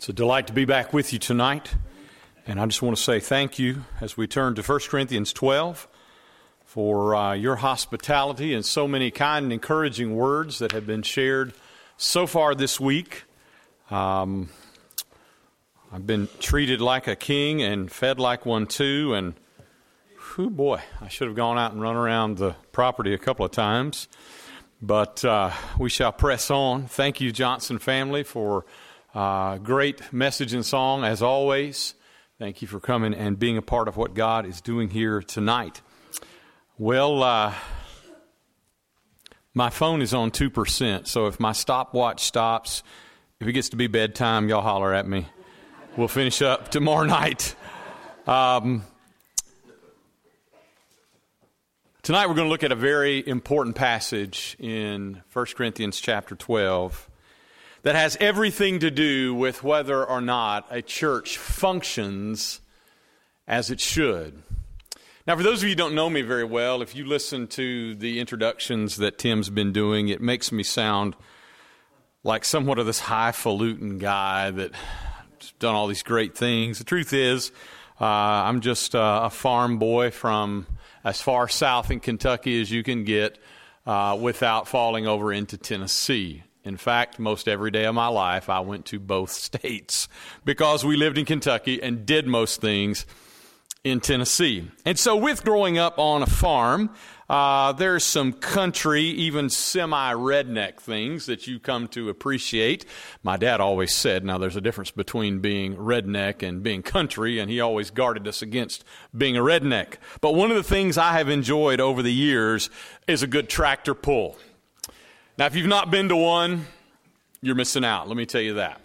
It's a delight to be back with you tonight. And I just want to say thank you as we turn to 1 Corinthians 12 for uh, your hospitality and so many kind and encouraging words that have been shared so far this week. Um, I've been treated like a king and fed like one too. And, whew, boy, I should have gone out and run around the property a couple of times. But uh, we shall press on. Thank you, Johnson family, for uh, great message and song, as always. Thank you for coming and being a part of what God is doing here tonight. Well, uh, my phone is on 2%, so if my stopwatch stops, if it gets to be bedtime, y'all holler at me. We'll finish up tomorrow night. Um, tonight we're going to look at a very important passage in 1 Corinthians chapter 12 that has everything to do with whether or not a church functions as it should. Now, for those of you who don't know me very well, if you listen to the introductions that Tim's been doing, it makes me sound like somewhat of this highfalutin guy that's done all these great things. The truth is, uh, I'm just uh, a farm boy from as far south in Kentucky as you can get uh, without falling over into Tennessee. In fact, most every day of my life, I went to both states because we lived in Kentucky and did most things in Tennessee. And so, with growing up on a farm, uh, there's some country, even semi redneck things that you come to appreciate. My dad always said, now there's a difference between being redneck and being country, and he always guarded us against being a redneck. But one of the things I have enjoyed over the years is a good tractor pull. Now, if you've not been to one, you're missing out. Let me tell you that.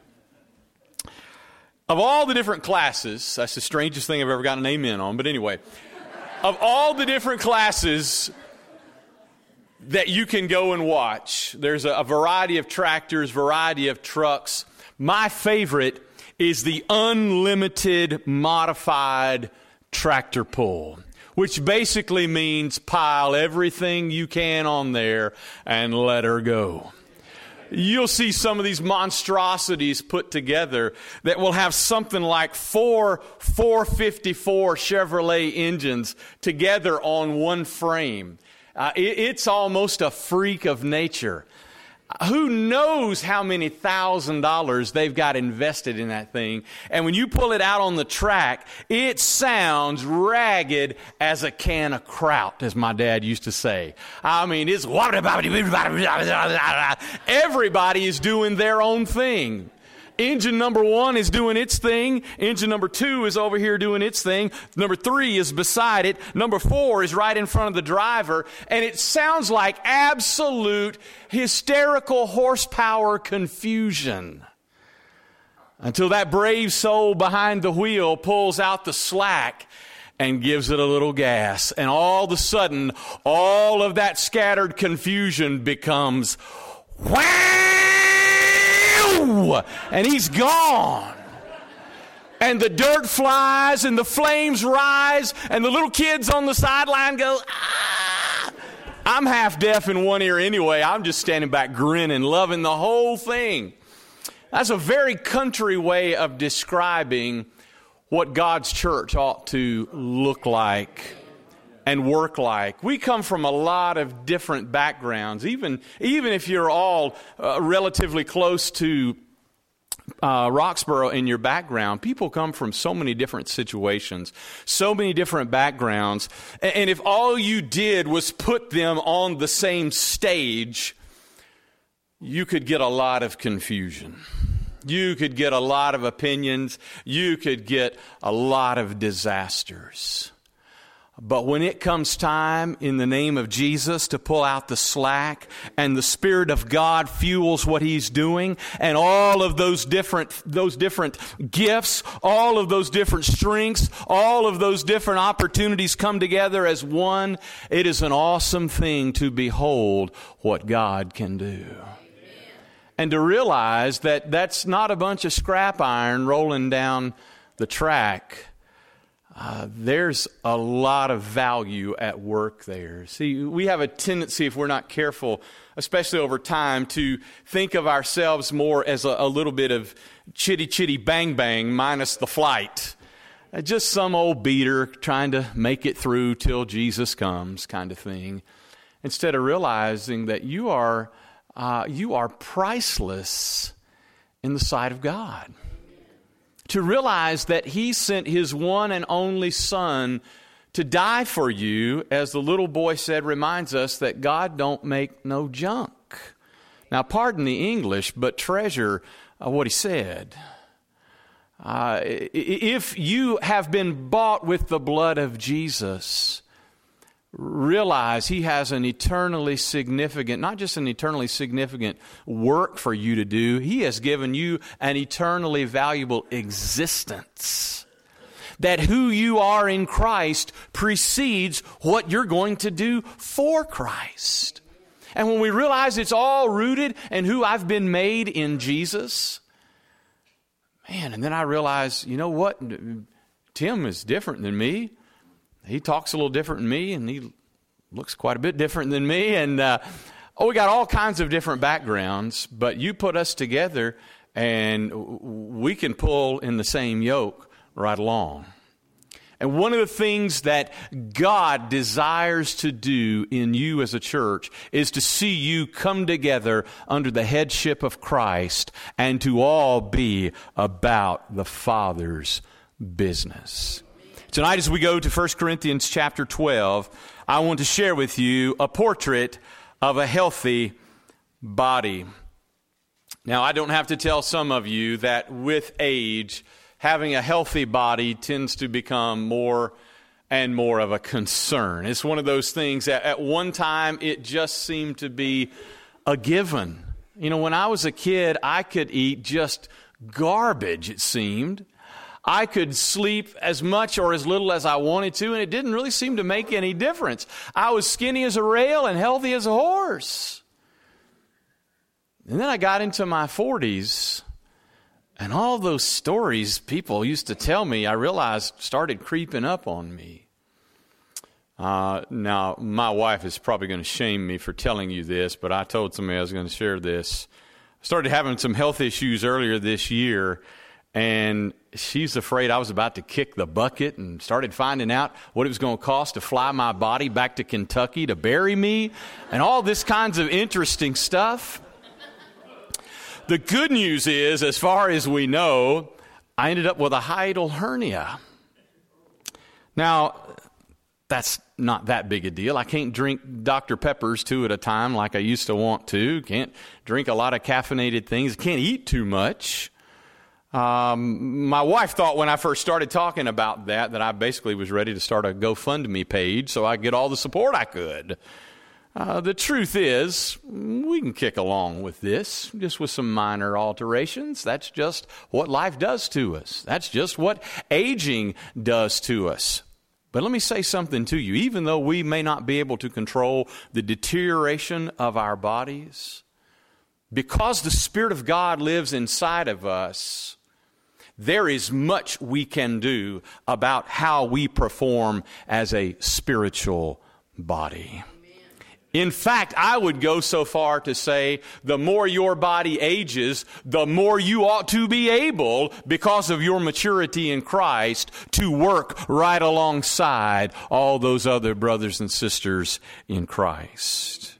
Of all the different classes, that's the strangest thing I've ever gotten an amen on, but anyway, of all the different classes that you can go and watch, there's a, a variety of tractors, variety of trucks. My favorite is the unlimited modified tractor pull which basically means pile everything you can on there and let her go. You'll see some of these monstrosities put together that will have something like four 454 Chevrolet engines together on one frame. Uh, it, it's almost a freak of nature who knows how many thousand dollars they've got invested in that thing. And when you pull it out on the track, it sounds ragged as a can of kraut, as my dad used to say. I mean, it's everybody is doing their own thing. Engine number one is doing its thing. Engine number two is over here doing its thing. Number three is beside it. Number four is right in front of the driver. And it sounds like absolute hysterical horsepower confusion. Until that brave soul behind the wheel pulls out the slack and gives it a little gas. And all of a sudden, all of that scattered confusion becomes! And he's gone. And the dirt flies and the flames rise, and the little kids on the sideline go, ah! I'm half deaf in one ear anyway. I'm just standing back grinning, loving the whole thing. That's a very country way of describing what God's church ought to look like and work like. We come from a lot of different backgrounds, even, even if you're all uh, relatively close to uh, Roxboro in your background, people come from so many different situations, so many different backgrounds. And, and if all you did was put them on the same stage, you could get a lot of confusion. You could get a lot of opinions. You could get a lot of disasters. But when it comes time in the name of Jesus to pull out the slack and the Spirit of God fuels what He's doing and all of those different, those different gifts, all of those different strengths, all of those different opportunities come together as one, it is an awesome thing to behold what God can do. And to realize that that's not a bunch of scrap iron rolling down the track uh, there's a lot of value at work there. See, we have a tendency, if we're not careful, especially over time, to think of ourselves more as a, a little bit of chitty chitty bang bang minus the flight. Uh, just some old beater trying to make it through till Jesus comes, kind of thing. Instead of realizing that you are, uh, you are priceless in the sight of God. To realize that He sent His one and only Son to die for you, as the little boy said, reminds us that God don't make no junk. Now, pardon the English, but treasure uh, what he said. Uh, if you have been bought with the blood of Jesus, realize he has an eternally significant, not just an eternally significant work for you to do, he has given you an eternally valuable existence that who you are in Christ precedes what you're going to do for Christ. And when we realize it's all rooted in who I've been made in Jesus, man, and then I realize, you know what? Tim is different than me. He talks a little different than me, and he looks quite a bit different than me. And uh, oh, we got all kinds of different backgrounds, but you put us together, and we can pull in the same yoke right along. And one of the things that God desires to do in you as a church is to see you come together under the headship of Christ and to all be about the Father's business. Tonight, as we go to 1 Corinthians chapter 12, I want to share with you a portrait of a healthy body. Now, I don't have to tell some of you that with age, having a healthy body tends to become more and more of a concern. It's one of those things that at one time it just seemed to be a given. You know, when I was a kid, I could eat just garbage, it seemed. I could sleep as much or as little as I wanted to, and it didn't really seem to make any difference. I was skinny as a rail and healthy as a horse. And then I got into my 40s, and all those stories people used to tell me, I realized started creeping up on me. Uh, now, my wife is probably going to shame me for telling you this, but I told somebody I was going to share this. I started having some health issues earlier this year, and she's afraid I was about to kick the bucket and started finding out what it was going to cost to fly my body back to Kentucky to bury me, and all this kinds of interesting stuff. The good news is, as far as we know, I ended up with a hiatal hernia. Now, that's not that big a deal. I can't drink Dr. Peppers two at a time like I used to want to. Can't drink a lot of caffeinated things. Can't eat too much. Um, my wife thought when I first started talking about that that I basically was ready to start a GoFundMe page so I could get all the support I could. Uh, the truth is, we can kick along with this, just with some minor alterations. That's just what life does to us. That's just what aging does to us. But let me say something to you. Even though we may not be able to control the deterioration of our bodies, because the Spirit of God lives inside of us, there is much we can do about how we perform as a spiritual body. In fact, I would go so far to say the more your body ages, the more you ought to be able, because of your maturity in Christ, to work right alongside all those other brothers and sisters in Christ.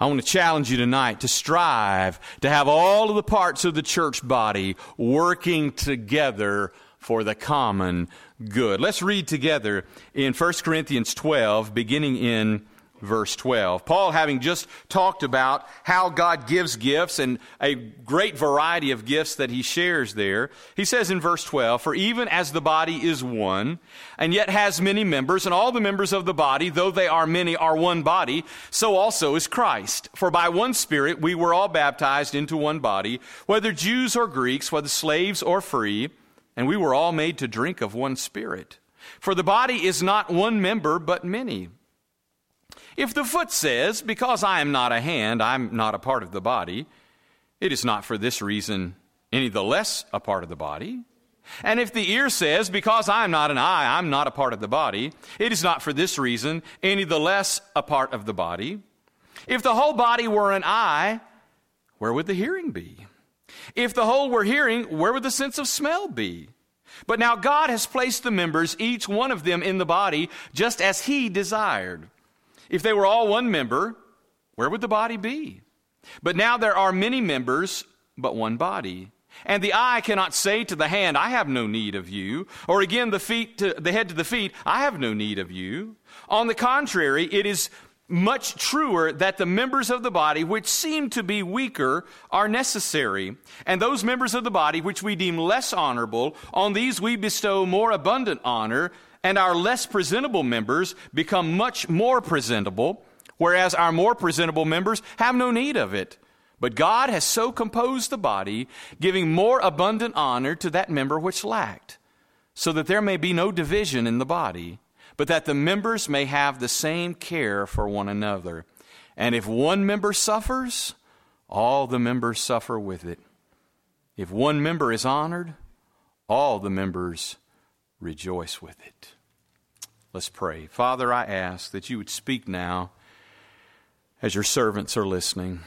I want to challenge you tonight to strive to have all of the parts of the church body working together for the common good. Let's read together in 1 Corinthians 12, beginning in verse 12. Paul, having just talked about how God gives gifts and a great variety of gifts that he shares there, he says in verse 12, For even as the body is one, and yet has many members, and all the members of the body, though they are many, are one body, so also is Christ. For by one Spirit we were all baptized into one body, whether Jews or Greeks, whether slaves or free, and we were all made to drink of one Spirit. For the body is not one member, but many. If the foot says, Because I am not a hand, I'm not a part of the body, it is not for this reason any the less a part of the body. And if the ear says, Because I am not an eye, I'm not a part of the body, it is not for this reason any the less a part of the body. If the whole body were an eye, where would the hearing be? If the whole were hearing, where would the sense of smell be? But now God has placed the members, each one of them in the body, just as He desired. If they were all one member, where would the body be? But now there are many members, but one body. And the eye cannot say to the hand, I have no need of you. Or again, the feet to the head to the feet, I have no need of you. On the contrary, it is much truer that the members of the body which seem to be weaker are necessary, and those members of the body which we deem less honorable, on these we bestow more abundant honor, and our less presentable members become much more presentable, whereas our more presentable members have no need of it. But God has so composed the body, giving more abundant honor to that member which lacked, so that there may be no division in the body but that the members may have the same care for one another. And if one member suffers, all the members suffer with it. If one member is honored, all the members rejoice with it. Let's pray. Father, I ask that you would speak now as your servants are listening.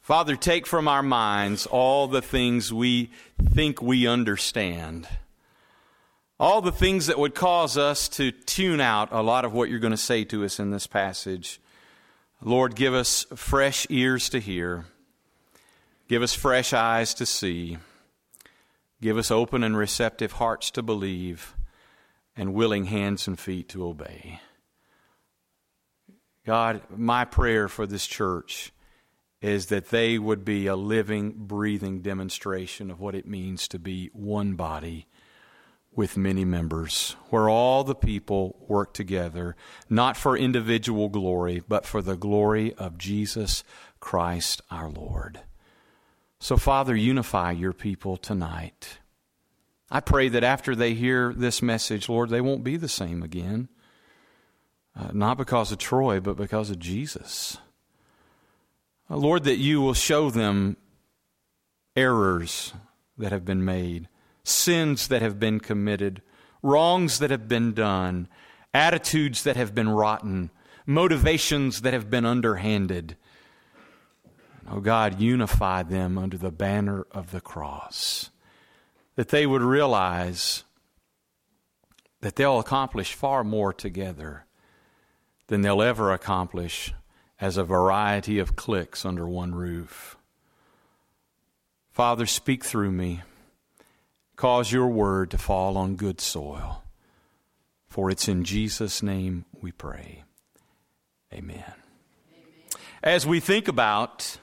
Father, take from our minds all the things we think we understand all the things that would cause us to tune out a lot of what you're going to say to us in this passage. Lord, give us fresh ears to hear, give us fresh eyes to see, give us open and receptive hearts to believe, and willing hands and feet to obey. God, my prayer for this church is that they would be a living, breathing demonstration of what it means to be one body with many members, where all the people work together, not for individual glory, but for the glory of Jesus Christ our Lord. So, Father, unify your people tonight. I pray that after they hear this message, Lord, they won't be the same again. Uh, not because of Troy, but because of Jesus. Uh, Lord, that you will show them errors that have been made sins that have been committed, wrongs that have been done, attitudes that have been rotten, motivations that have been underhanded. Oh God, unify them under the banner of the cross. That they would realize that they'll accomplish far more together than they'll ever accomplish as a variety of cliques under one roof. Father, speak through me. Cause your word to fall on good soil. For it's in Jesus' name we pray. Amen. Amen. As we think about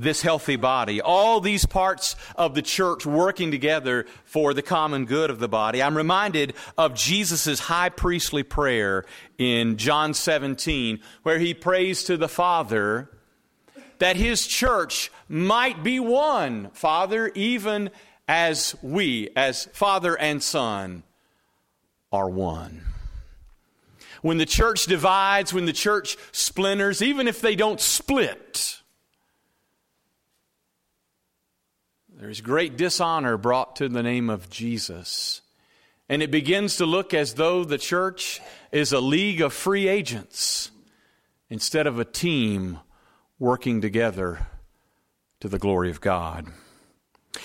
this healthy body, all these parts of the church working together for the common good of the body, I'm reminded of Jesus' high priestly prayer in John 17, where he prays to the Father that his church might be one, Father, even as we, as Father and Son, are one. When the church divides, when the church splinters, even if they don't split, there's great dishonor brought to the name of Jesus. And it begins to look as though the church is a league of free agents instead of a team working together to the glory of God.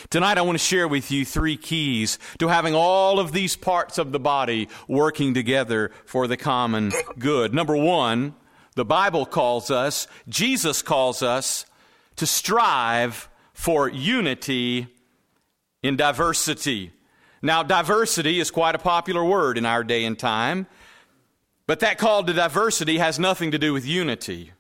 Tonight, I want to share with you three keys to having all of these parts of the body working together for the common good. Number one, the Bible calls us, Jesus calls us, to strive for unity in diversity. Now, diversity is quite a popular word in our day and time, but that call to diversity has nothing to do with unity.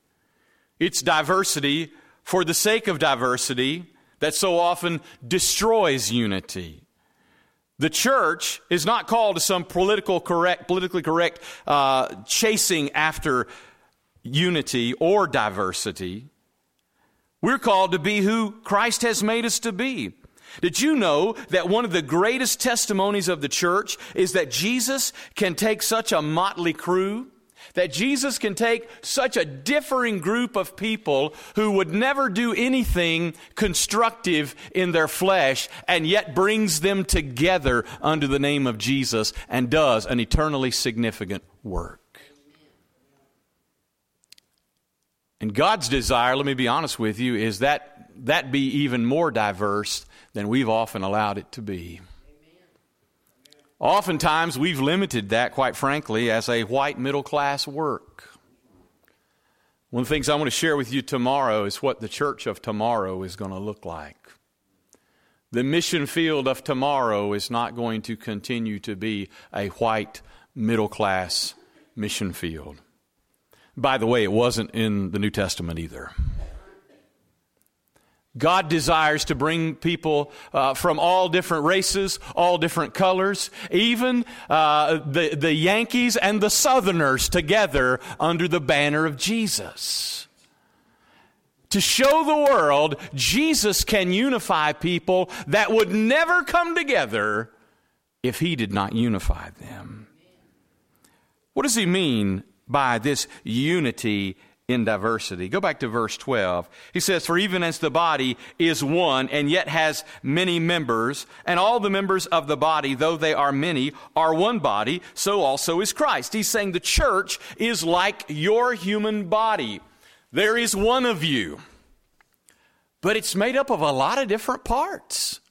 It's diversity for the sake of diversity that so often destroys unity. The church is not called to some political correct, politically correct uh, chasing after unity or diversity. We're called to be who Christ has made us to be. Did you know that one of the greatest testimonies of the church is that Jesus can take such a motley crew that Jesus can take such a differing group of people who would never do anything constructive in their flesh and yet brings them together under the name of Jesus and does an eternally significant work. And God's desire, let me be honest with you, is that that be even more diverse than we've often allowed it to be. Oftentimes, we've limited that, quite frankly, as a white middle class work. One of the things I want to share with you tomorrow is what the church of tomorrow is going to look like. The mission field of tomorrow is not going to continue to be a white middle class mission field. By the way, it wasn't in the New Testament either. God desires to bring people uh, from all different races, all different colors, even uh, the, the Yankees and the Southerners together under the banner of Jesus. To show the world Jesus can unify people that would never come together if he did not unify them. What does he mean by this unity in diversity. Go back to verse 12. He says, For even as the body is one and yet has many members, and all the members of the body, though they are many, are one body, so also is Christ. He's saying the church is like your human body. There is one of you, but it's made up of a lot of different parts.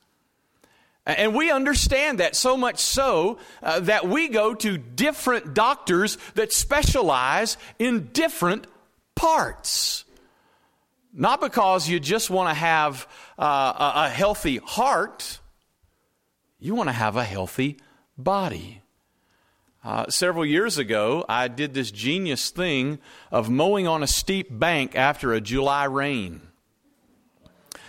And we understand that so much so uh, that we go to different doctors that specialize in different parts. Not because you just want to have uh, a, healthy heart, you want to have a healthy body. Uh, several years ago, I did this genius thing of mowing on a steep bank after a July rain.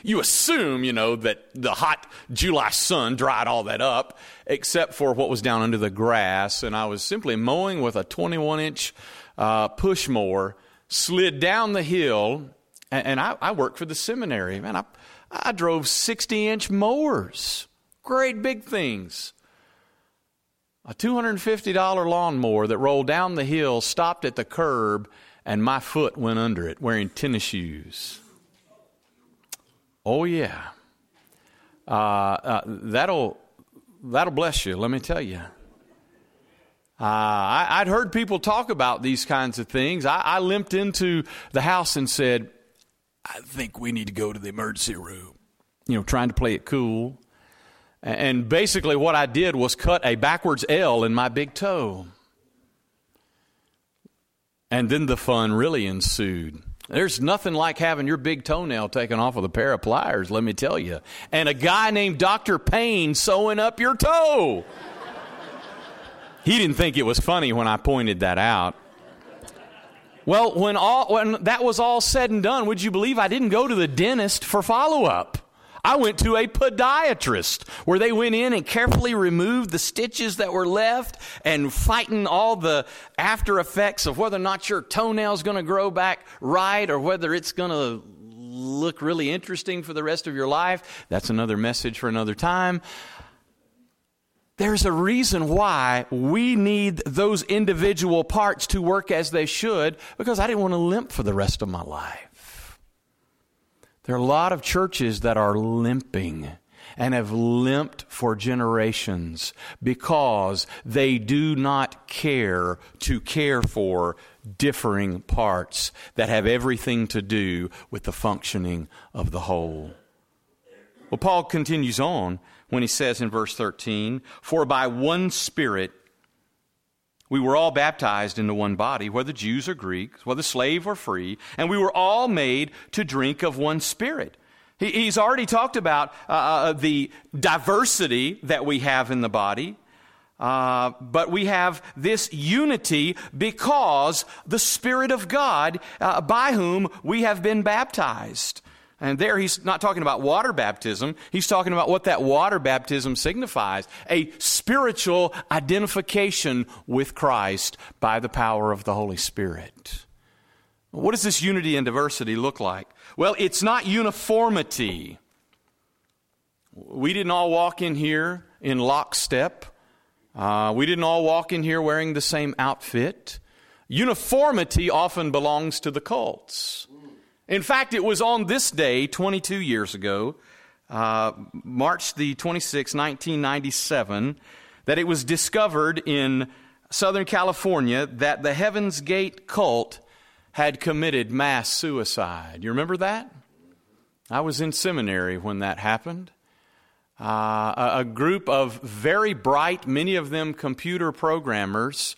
You assume, you know, that the hot July sun dried all that up, except for what was down under the grass. And I was simply mowing with a 21 inch uh, push mower slid down the hill, and, and I, I, worked for the seminary. Man, I, I drove 60 inch mowers, great big things. A $250 lawnmower that rolled down the hill, stopped at the curb, and my foot went under it wearing tennis shoes. Oh, yeah. Uh, uh, that'll, that'll bless you, let me tell you. Uh, I, would heard people talk about these kinds of things. I, I limped into the house and said, I think we need to go to the emergency room. You know, trying to play it cool. And basically, what I did was cut a backwards L in my big toe. And then the fun really ensued. There's nothing like having your big toenail taken off with a pair of pliers, let me tell you. And a guy named Dr. Payne sewing up your toe. He didn't think it was funny when I pointed that out. Well, when, all, when that was all said and done, would you believe I didn't go to the dentist for follow up? I went to a podiatrist where they went in and carefully removed the stitches that were left and fighting all the after effects of whether or not your toenail's going to grow back right or whether it's going to look really interesting for the rest of your life. That's another message for another time. There's a reason why we need those individual parts to work as they should because I didn't want to limp for the rest of my life. There are a lot of churches that are limping and have limped for generations because they do not care to care for differing parts that have everything to do with the functioning of the whole. Well, Paul continues on when he says in verse 13, For by one Spirit we were all baptized into one body, whether Jews or Greeks, whether slave or free, and we were all made to drink of one Spirit. He, he's already talked about uh, uh, the diversity that we have in the body. Uh, but we have this unity because the Spirit of God, uh, by whom we have been baptized. And there he's not talking about water baptism. He's talking about what that water baptism signifies a spiritual identification with Christ by the power of the Holy Spirit. What does this unity and diversity look like? Well, it's not uniformity. We didn't all walk in here in lockstep. Uh, we didn't all walk in here wearing the same outfit. Uniformity often belongs to the cults. In fact, it was on this day, 22 years ago, uh, March the 26th, 1997, that it was discovered in Southern California that the Heaven's Gate cult had committed mass suicide. You remember that? I was in seminary when that happened. Uh, a, a, group of very bright, many of them computer programmers,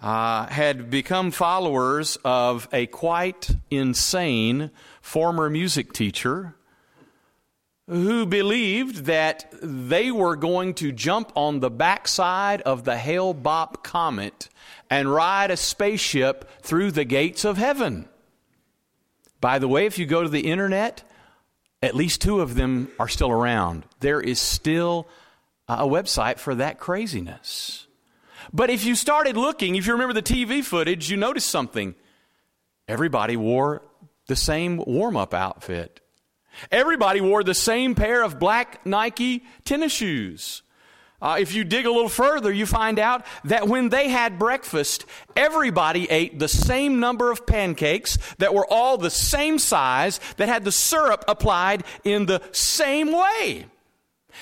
uh, had become followers of a quite insane former music teacher who believed that they were going to jump on the backside of the Hale Bopp comet and ride a spaceship through the gates of heaven. By the way, if you go to the internet, at least two of them are still around. There is still a website for that craziness. But if you started looking, if you remember the TV footage, you noticed something. Everybody wore the same warm up outfit. Everybody wore the same pair of black Nike tennis shoes. Uh, if you dig a little further, you find out that when they had breakfast, everybody ate the same number of pancakes that were all the same size, that had the syrup applied in the same way.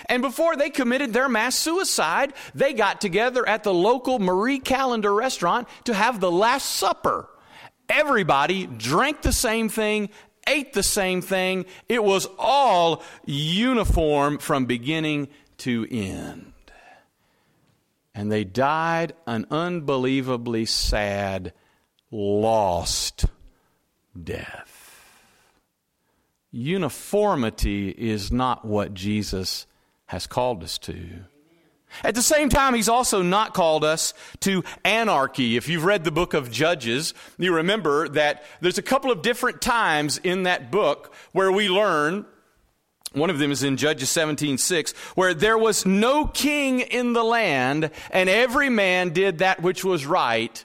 And before they committed their mass suicide, they got together at the local Marie Callender restaurant to have the Last Supper. Everybody drank the same thing, ate the same thing. It was all uniform from beginning to end and they died an unbelievably sad, lost death. Uniformity is not what Jesus has called us to. At the same time, he's also not called us to anarchy. If you've read the book of Judges, you remember that there's a couple of different times in that book where we learn one of them is in Judges 17:6, where there was no king in the land, and every man did that which was right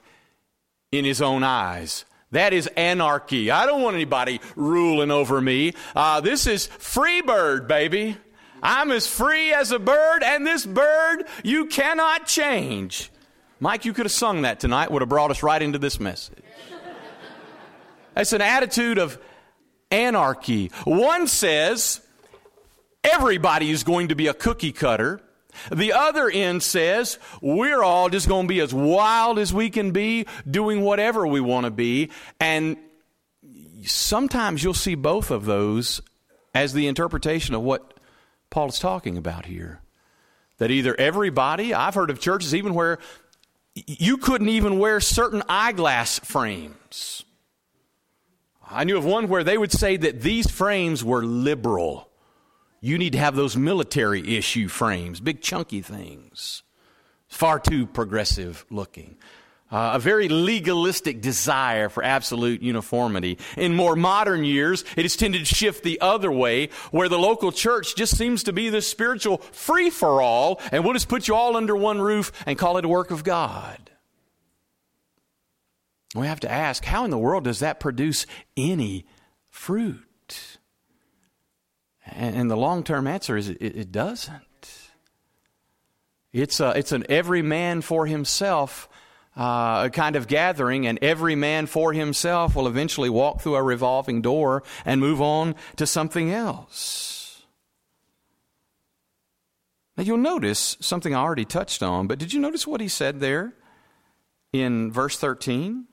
in his own eyes. That is anarchy. I don't want anybody ruling over me. Uh, this is free bird, baby. I'm as free as a bird, and this bird you cannot change. Mike, you could have sung that tonight, would have brought us right into this message. It's an attitude of anarchy. One says, everybody is going to be a cookie cutter. The other end says we're all just going to be as wild as we can be, doing whatever we want to be. And sometimes you'll see both of those as the interpretation of what Paul is talking about here. That either everybody, I've heard of churches even where you couldn't even wear certain eyeglass frames. I knew of one where they would say that these frames were liberal. You need to have those military issue frames, big chunky things. Far too progressive looking. Uh, a very legalistic desire for absolute uniformity. In more modern years, it has tended to shift the other way, where the local church just seems to be the spiritual free for all, and we'll just put you all under one roof and call it a work of God. We have to ask, how in the world does that produce any fruit? And, and the long term answer is it, it doesn't. It's, a, it's an every man for himself uh, kind of gathering, and every man for himself will eventually walk through a revolving door and move on to something else. Now, you'll notice something I already touched on, but did you notice what he said there in verse 13?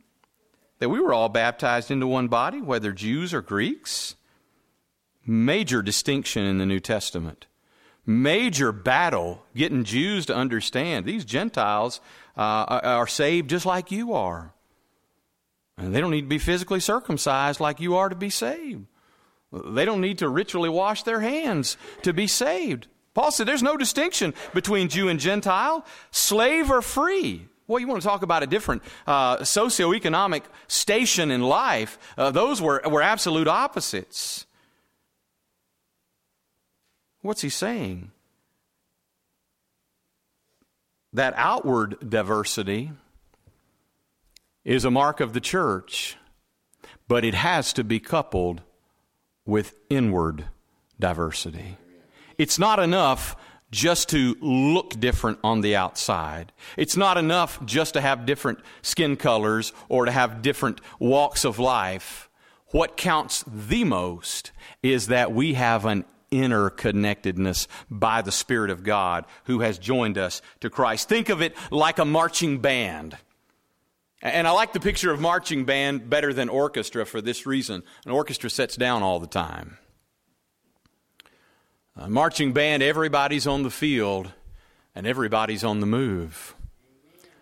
That we were all baptized into one body, whether Jews or Greeks. Major distinction in the New Testament. Major battle getting Jews to understand these Gentiles uh, are saved just like you are. And they don't need to be physically circumcised like you are to be saved. They don't need to ritually wash their hands to be saved. Paul said there's no distinction between Jew and Gentile, slave or free. Well, you want to talk about a different uh, socioeconomic station in life. Uh, those were, were absolute opposites. What's he saying? That outward diversity is a mark of the church, but it has to be coupled with inward diversity. It's not enough just to look different on the outside. It's not enough just to have different skin colors or to have different walks of life. What counts the most is that we have an interconnectedness by the Spirit of God who has joined us to Christ. Think of it like a marching band. And I like the picture of marching band better than orchestra for this reason. An orchestra sets down all the time. A marching band, everybody's on the field and everybody's on the move.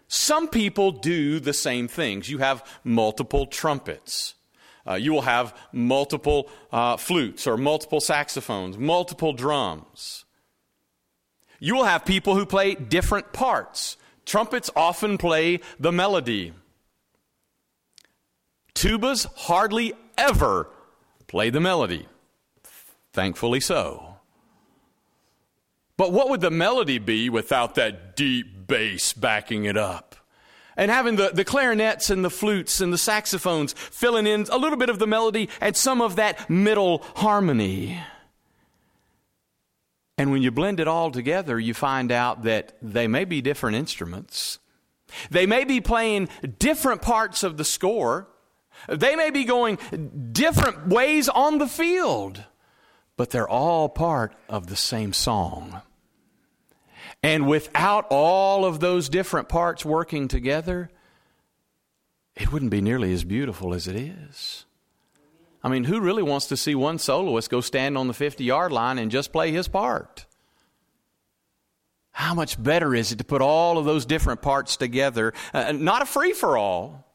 Some people do the same things. You have multiple trumpets. Uh, you will have multiple uh, flutes or multiple saxophones, multiple drums. You will have people who play different parts. Trumpets often play the melody. Tubas hardly ever play the melody. Thankfully so. But what would the melody be without that deep bass backing it up? And having the, the clarinets and the flutes and the saxophones filling in a little bit of the melody and some of that middle harmony. And when you blend it all together, you find out that they may be different instruments. They may be playing different parts of the score. They may be going different ways on the field, but they're all part of the same song. And without all of those different parts working together, it wouldn't be nearly as beautiful as it is. I mean, who really wants to see one soloist go stand on the 50 yard line and just play his part? How much better is it to put all of those different parts together? Uh, not a free for all,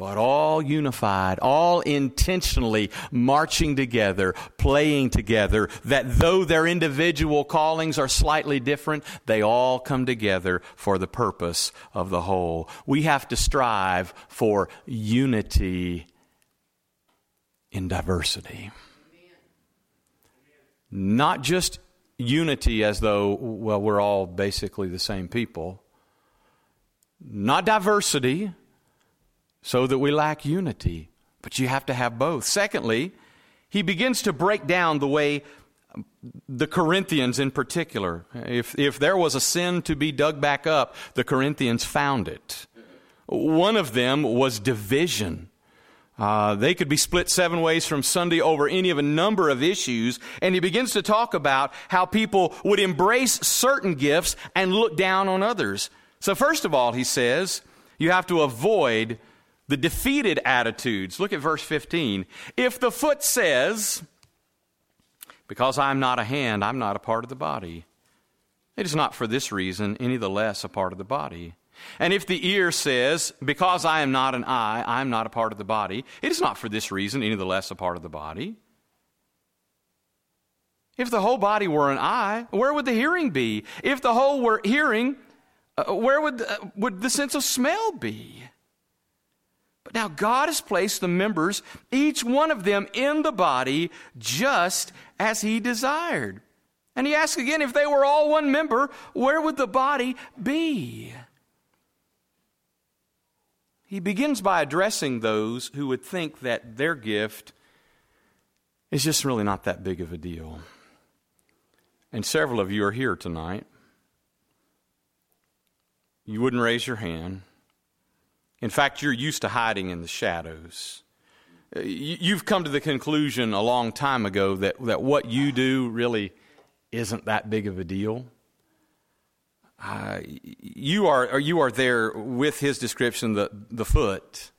but all unified, all intentionally marching together, playing together, that though their individual callings are slightly different, they all come together for the purpose of the whole. We have to strive for unity in diversity. Not just unity as though, well, we're all basically the same people. Not diversity so that we lack unity. But you have to have both. Secondly, he begins to break down the way the Corinthians in particular, if, if there was a sin to be dug back up, the Corinthians found it. One of them was division. Uh, they could be split seven ways from Sunday over any of a number of issues. And he begins to talk about how people would embrace certain gifts and look down on others. So, first of all, he says, you have to avoid the defeated attitudes. Look at verse 15. If the foot says, Because I'm not a hand, I'm not a part of the body, it is not for this reason any the less a part of the body. And if the ear says, Because I am not an eye, I am not a part of the body, it is not for this reason any the less a part of the body. If the whole body were an eye, where would the hearing be? If the whole were hearing, uh, where would, uh, would the sense of smell be? Now God has placed the members, each one of them, in the body just as He desired. And He asks again if they were all one member, where would the body be? He begins by addressing those who would think that their gift is just really not that big of a deal. And several of you are here tonight. You wouldn't raise your hand. In fact, you're used to hiding in the shadows. Uh, you've come to the conclusion a long time ago that, that what you do really isn't that big of a deal. Uh, you, are, you are there with his description, the, the foot.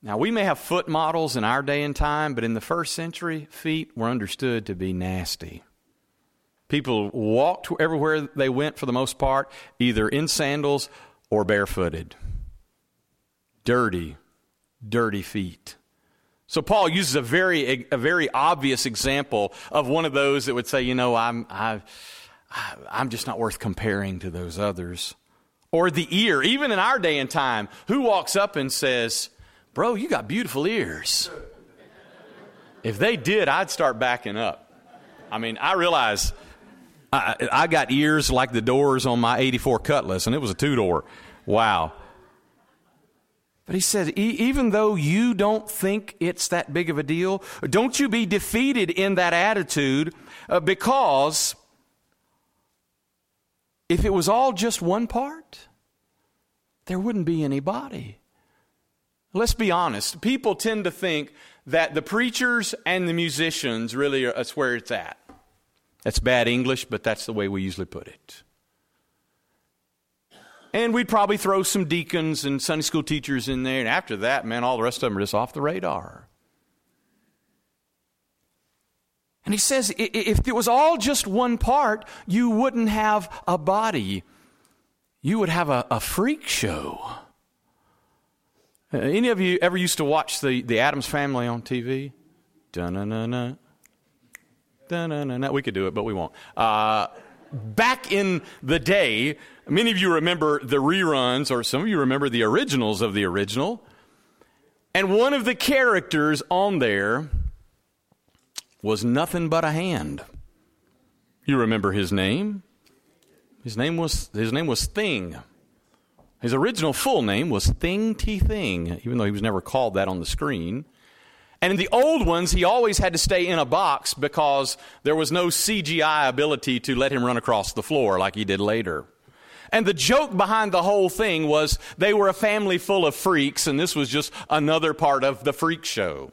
Now, we may have foot models in our day and time, but in the first century, feet were understood to be nasty. People walked everywhere they went for the most part, either in sandals or barefooted. Dirty, dirty feet. So Paul uses a very, a very obvious example of one of those that would say, you know, I'm, I, I'm just not worth comparing to those others. Or the ear, even in our day and time, who walks up and says, Bro, you got beautiful ears? If they did, I'd start backing up. I mean, I realize I, I got ears like the doors on my 84 Cutlass, and it was a two door. Wow. But he said, even though you don't think it's that big of a deal, don't you be defeated in that attitude uh, because if it was all just one part, there wouldn't be any body. Let's be honest. People tend to think that the preachers and the musicians really are, that's where it's at. That's bad English, but that's the way we usually put it. And we'd probably throw some deacons and Sunday school teachers in there. And after that, man, all the rest of them are just off the radar. And he says, if it was all just one part, you wouldn't have a body. You would have a, a freak show. Uh, any of you ever used to watch the, the Addams Family on TV? We could do it, but we won't. Uh, back in the day, many of you remember the reruns, or some of you remember the originals of the original. And one of the characters on there was nothing but a hand. You remember his name? His name was his name was Thing. His original full name was Thing T Thing, even though he was never called that on the screen. And in the old ones, he always had to stay in a box because there was no CGI ability to let him run across the floor like he did later. And the joke behind the whole thing was they were a family full of freaks, and this was just another part of the freak show.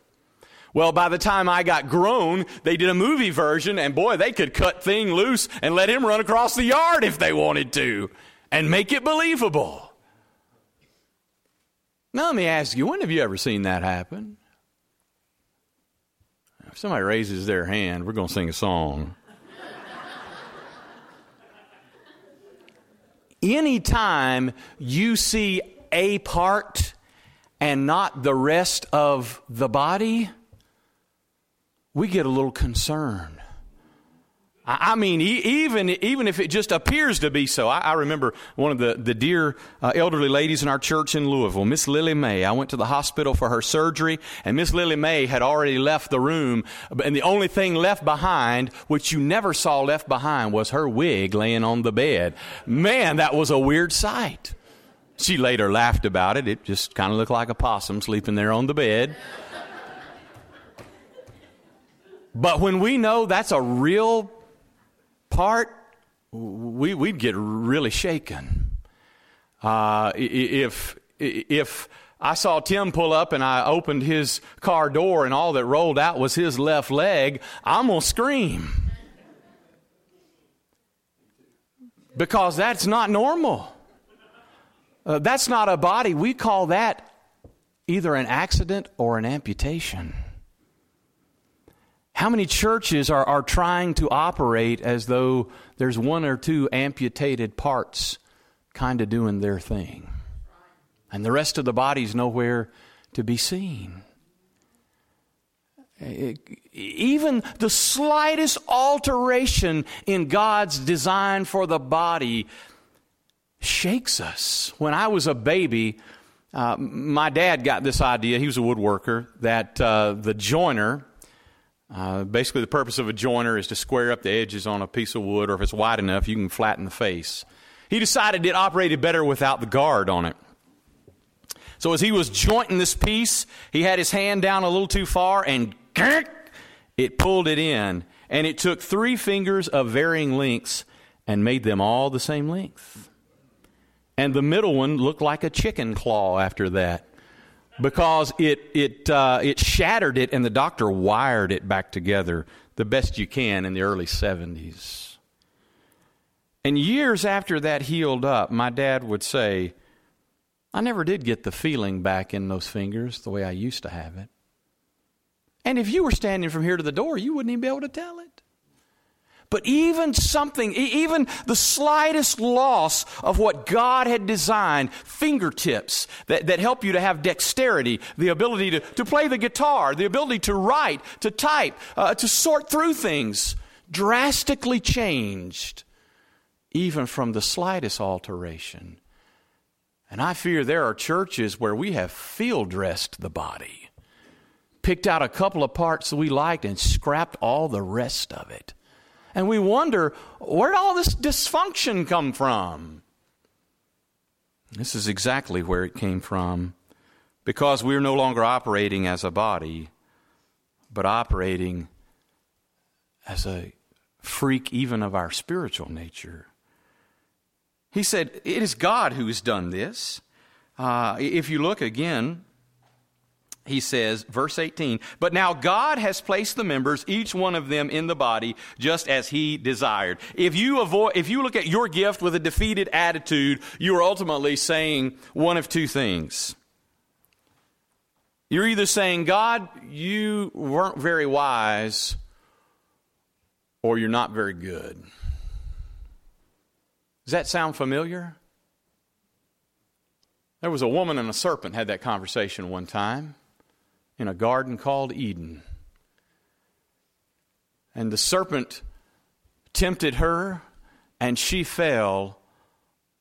Well, by the time I got grown, they did a movie version, and boy, they could cut Thing loose and let him run across the yard if they wanted to and make it believable. Now, let me ask you, when have you ever seen that happen? If somebody raises their hand, we're going to sing a song. Anytime you see a part and not the rest of the body, we get a little concerned. I mean, even, even if it just appears to be so. I, I remember one of the, the dear uh, elderly ladies in our church in Louisville, Miss Lily May. I went to the hospital for her surgery, and Miss Lily May had already left the room. And the only thing left behind, which you never saw left behind, was her wig laying on the bed. Man, that was a weird sight. She later laughed about it. It just kind of looked like a possum sleeping there on the bed. But when we know that's a real part, we, we'd get really shaken. Uh, if, if I saw Tim pull up and I opened his car door and all that rolled out was his left leg, I'm going to scream. Because that's not normal. Uh, that's not a body. We call that either an accident or an amputation. How many churches are, are trying to operate as though there's one or two amputated parts kind of doing their thing? And the rest of the body's nowhere to be seen. Even the slightest alteration in God's design for the body shakes us. When I was a baby, uh, my dad got this idea, he was a woodworker, that uh, the joiner uh, basically, the purpose of a joiner is to square up the edges on a piece of wood, or if it's wide enough, you can flatten the face. He decided it operated better without the guard on it. So as he was jointing this piece, he had his hand down a little too far and it pulled it in. And it took three fingers of varying lengths and made them all the same length. And the middle one looked like a chicken claw after that because it, it, uh, it shattered it and the doctor wired it back together the best you can in the early 70s. And years after that healed up, my dad would say, I never did get the feeling back in those fingers the way I used to have it. And if you were standing from here to the door, you wouldn't even be able to tell it. But even something, even the slightest loss of what God had designed, fingertips that, that help you to have dexterity, the ability to, to play the guitar, the ability to write, to type, uh, to sort through things, drastically changed, even from the slightest alteration. And I fear there are churches where we have field dressed the body, picked out a couple of parts that we liked and scrapped all the rest of it and we wonder where did all this dysfunction come from? This is exactly where it came from because we're no longer operating as a body, but operating as a freak even of our spiritual nature. He said, It is God who has done this. Uh, if you look again, he says, verse 18, but now God has placed the members, each one of them in the body, just as he desired. If you avoid, if you look at your gift with a defeated attitude, you are ultimately saying one of two things. You're either saying, God, you weren't very wise, or you're not very good. Does that sound familiar? There was a woman and a serpent had that conversation one time in a garden called Eden. And the serpent tempted her, and she fell,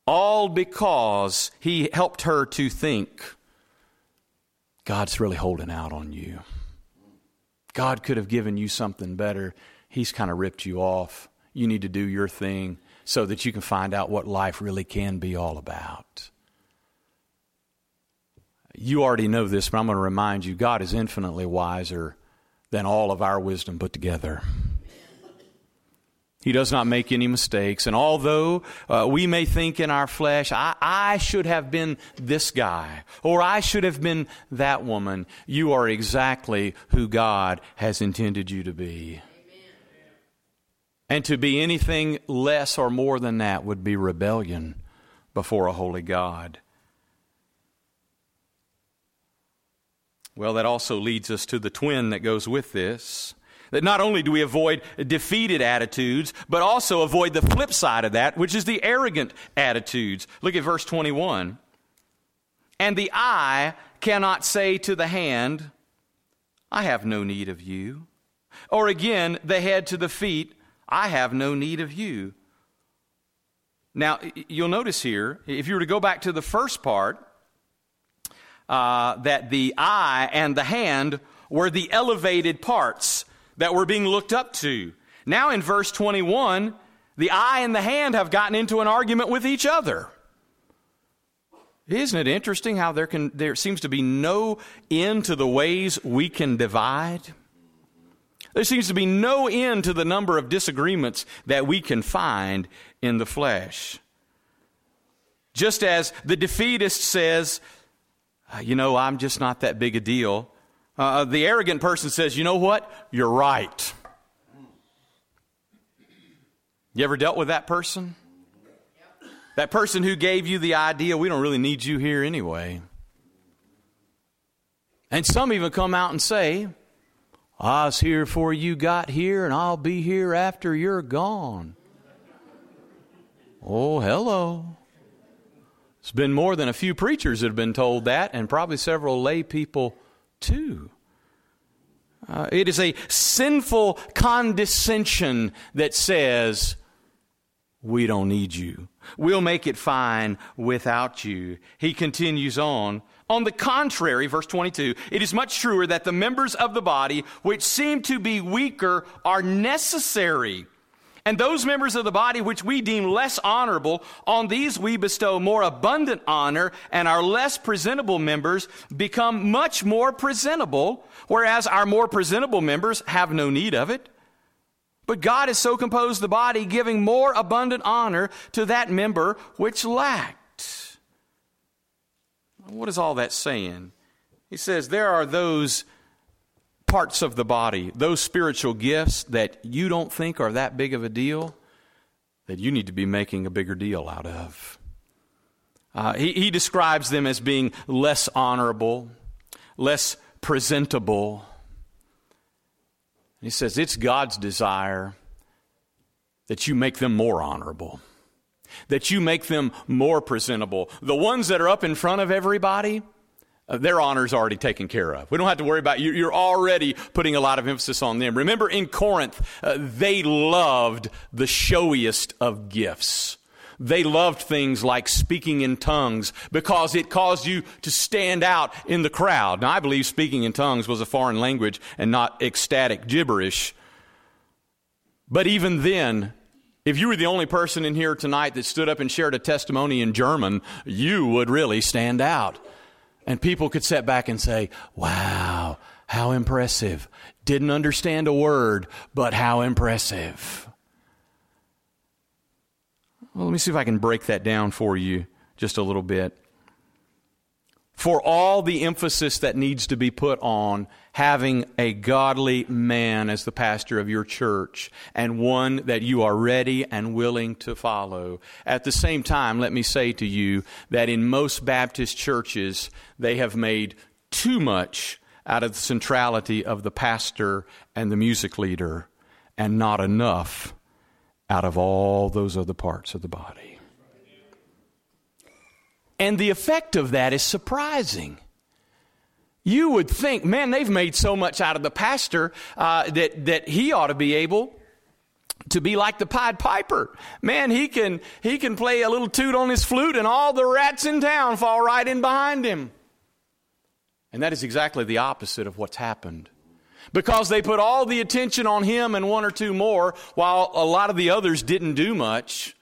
all because he helped her to think God's really holding out on you. God could have given you something better. He's kind of ripped you off. You need to do your thing so that you can find out what life really can be all about. You already know this, but I'm going to remind you God is infinitely wiser than all of our wisdom put together. He does not make any mistakes. And although uh, we may think in our flesh, I, I, should have been this guy, or I should have been that woman, you are exactly who God has intended you to be. Amen. And to be anything less or more than that would be rebellion before a holy God. Well, that also leads us to the twin that goes with this. That not only do we avoid defeated attitudes, but also avoid the flip side of that, which is the arrogant attitudes. Look at verse 21. And the eye cannot say to the hand, I have no need of you. Or again, the head to the feet, I have no need of you. Now, you'll notice here, if you were to go back to the first part, uh, that the eye and the hand were the elevated parts that were being looked up to. Now in verse 21, the eye and the hand have gotten into an argument with each other. Isn't it interesting how there, can, there seems to be no end to the ways we can divide? There seems to be no end to the number of disagreements that we can find in the flesh. Just as the defeatist says, you know, I'm just not that big a deal. Uh, uh, the arrogant person says, you know what? You're right. You ever dealt with that person? That person who gave you the idea, we don't really need you here anyway. And some even come out and say, I was here before you got here, and I'll be here after you're gone. Oh, hello. It's been more than a few preachers that have been told that, and probably several lay people too. Uh, it is a sinful condescension that says, We don't need you. We'll make it fine without you. He continues on. On the contrary, verse 22, it is much truer that the members of the body which seem to be weaker are necessary and those members of the body which we deem less honorable, on these we bestow more abundant honor, and our less presentable members become much more presentable, whereas our more presentable members have no need of it. But God has so composed the body, giving more abundant honor to that member which lacked. What is all that saying? He says there are those parts of the body, those spiritual gifts that you don't think are that big of a deal, that you need to be making a bigger deal out of. Uh, he, he describes them as being less honorable, less presentable. He says it's God's desire that you make them more honorable, that you make them more presentable. The ones that are up in front of everybody, their honor's already taken care of. We don't have to worry about you. You're already putting a lot of emphasis on them. Remember in Corinth, uh, they loved the showiest of gifts. They loved things like speaking in tongues because it caused you to stand out in the crowd. Now, I believe speaking in tongues was a foreign language and not ecstatic gibberish. But even then, if you were the only person in here tonight that stood up and shared a testimony in German, you would really stand out. And people could sit back and say, wow, how impressive. Didn't understand a word, but how impressive. Well, let me see if I can break that down for you just a little bit. for all the emphasis that needs to be put on having a godly man as the pastor of your church and one that you are ready and willing to follow. At the same time, let me say to you that in most Baptist churches, they have made too much out of the centrality of the pastor and the music leader and not enough out of all those other parts of the body. And the effect of that is surprising. You would think, man, they've made so much out of the pastor uh, that, that he ought to be able to be like the Pied Piper. Man, he can, he can play a little toot on his flute and all the rats in town fall right in behind him. And that is exactly the opposite of what's happened. Because they put all the attention on him and one or two more, while a lot of the others didn't do much.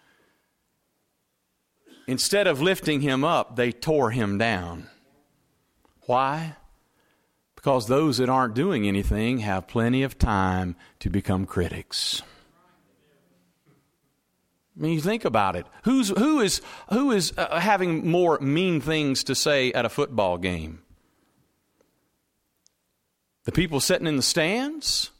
Instead of lifting him up, they tore him down. Why? Because those that aren't doing anything have plenty of time to become critics. I mean, you think about it. Who's, who is, who is uh, having more mean things to say at a football game? The people sitting in the stands,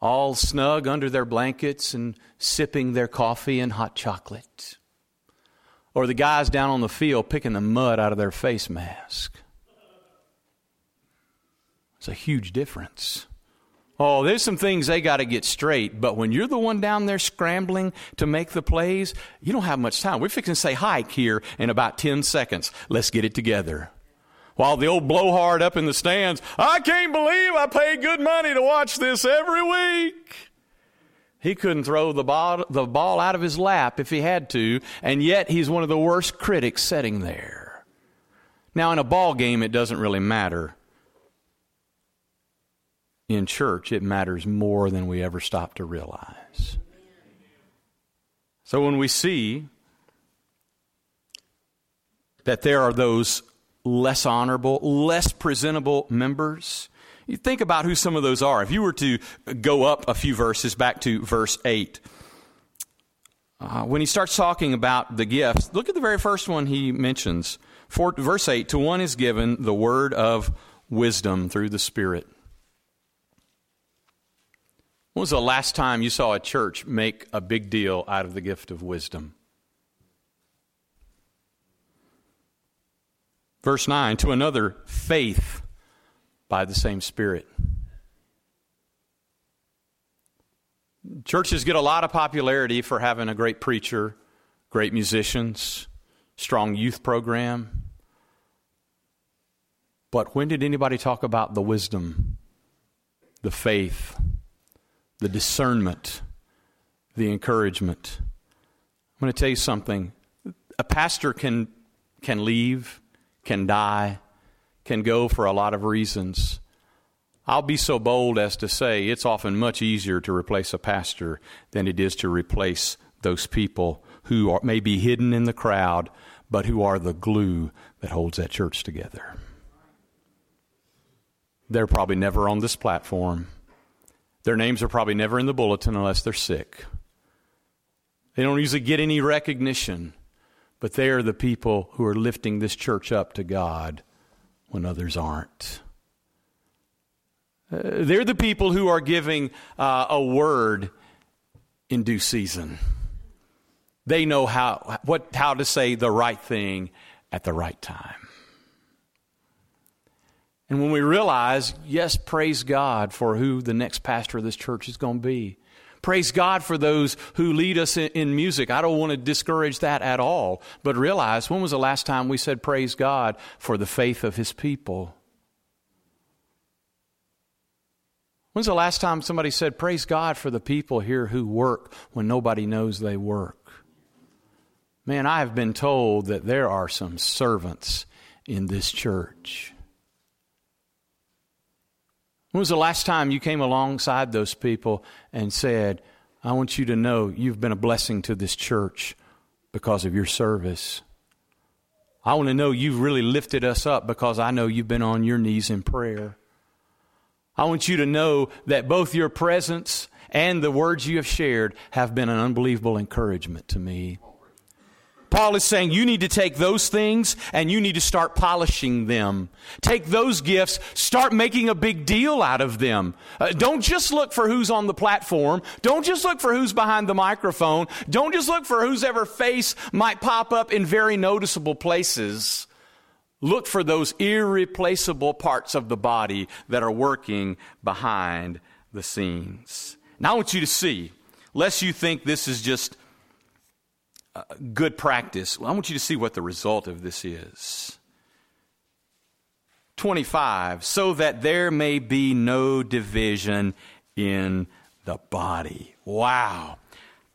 all snug under their blankets and sipping their coffee and hot chocolate or the guys down on the field picking the mud out of their face mask. It's a huge difference. Oh, there's some things they got to get straight, but when you're the one down there scrambling to make the plays, you don't have much time. We're fixing to say hike here in about 10 seconds. Let's get it together. While the old blowhard up in the stands, I can't believe I paid good money to watch this every week. He couldn't throw the ball, the ball out of his lap if he had to, and yet he's one of the worst critics sitting there. Now, in a ball game, it doesn't really matter. In church, it matters more than we ever stop to realize. So when we see that there are those less honorable, less presentable members, you think about who some of those are. If you were to go up a few verses back to verse 8, uh, when he starts talking about the gifts, look at the very first one he mentions. For, verse 8 To one is given the word of wisdom through the Spirit. When was the last time you saw a church make a big deal out of the gift of wisdom? Verse 9 To another, faith by the same Spirit. Churches get a lot of popularity for having a great preacher, great musicians, strong youth program. But when did anybody talk about the wisdom, the faith, the discernment, the encouragement? I'm going to tell you something. A pastor can, can leave, can die, can go for a lot of reasons. I'll be so bold as to say it's often much easier to replace a pastor than it is to replace those people who are, may be hidden in the crowd, but who are the glue that holds that church together. They're probably never on this platform. Their names are probably never in the bulletin unless they're sick. They don't usually get any recognition, but they are the people who are lifting this church up to God when others aren't. Uh, they're the people who are giving uh, a word in due season. They know how, what, how to say the right thing at the right time. And when we realize, yes, praise God for who the next pastor of this church is going to be. Praise God for those who lead us in, in, music. I don't want to discourage that at all, but realize when was the last time we said praise God for the faith of His people? When's the last time somebody said, Praise God for the people here who work when nobody knows they work? Man, I have been told that there are some servants in this church. When was the last time you came alongside those people and said, I want you to know you've been a blessing to this church because of your service? I want to know you've really lifted us up because I know you've been on your knees in prayer. I want you to know that both your presence and the words you have shared have been an unbelievable encouragement to me. Paul is saying you need to take those things and you need to start polishing them. Take those gifts, start making a big deal out of them. Uh, don't just look for who's on the platform. Don't just look for who's behind the microphone. Don't just look for whose ever face might pop up in very noticeable places. Look for those irreplaceable parts of the body that are working behind the scenes. Now I want you to see, lest you think this is just good practice, I want you to see what the result of this is. 25, so that there may be no division in the body. Wow.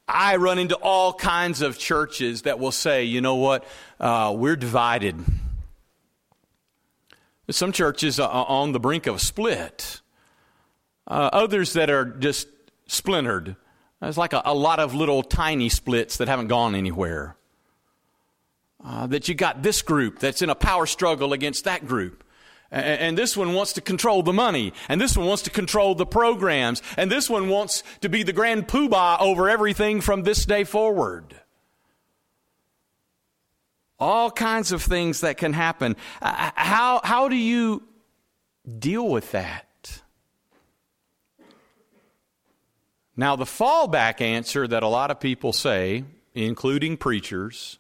I run into all kinds of churches that will say, you know what, uh, we're divided. Some churches are on the brink of a split, uh, others that are just splintered. There's like a, a lot of little tiny splits that haven't gone anywhere. Uh, that you got this group that's in a power struggle against that group. And, and this one wants to control the money. And this one wants to control the programs. And this one wants to be the grand poobah over everything from this day forward. All kinds of things that can happen. Uh, how, how do you deal with that? Now, the fallback answer that a lot of people say, including preachers,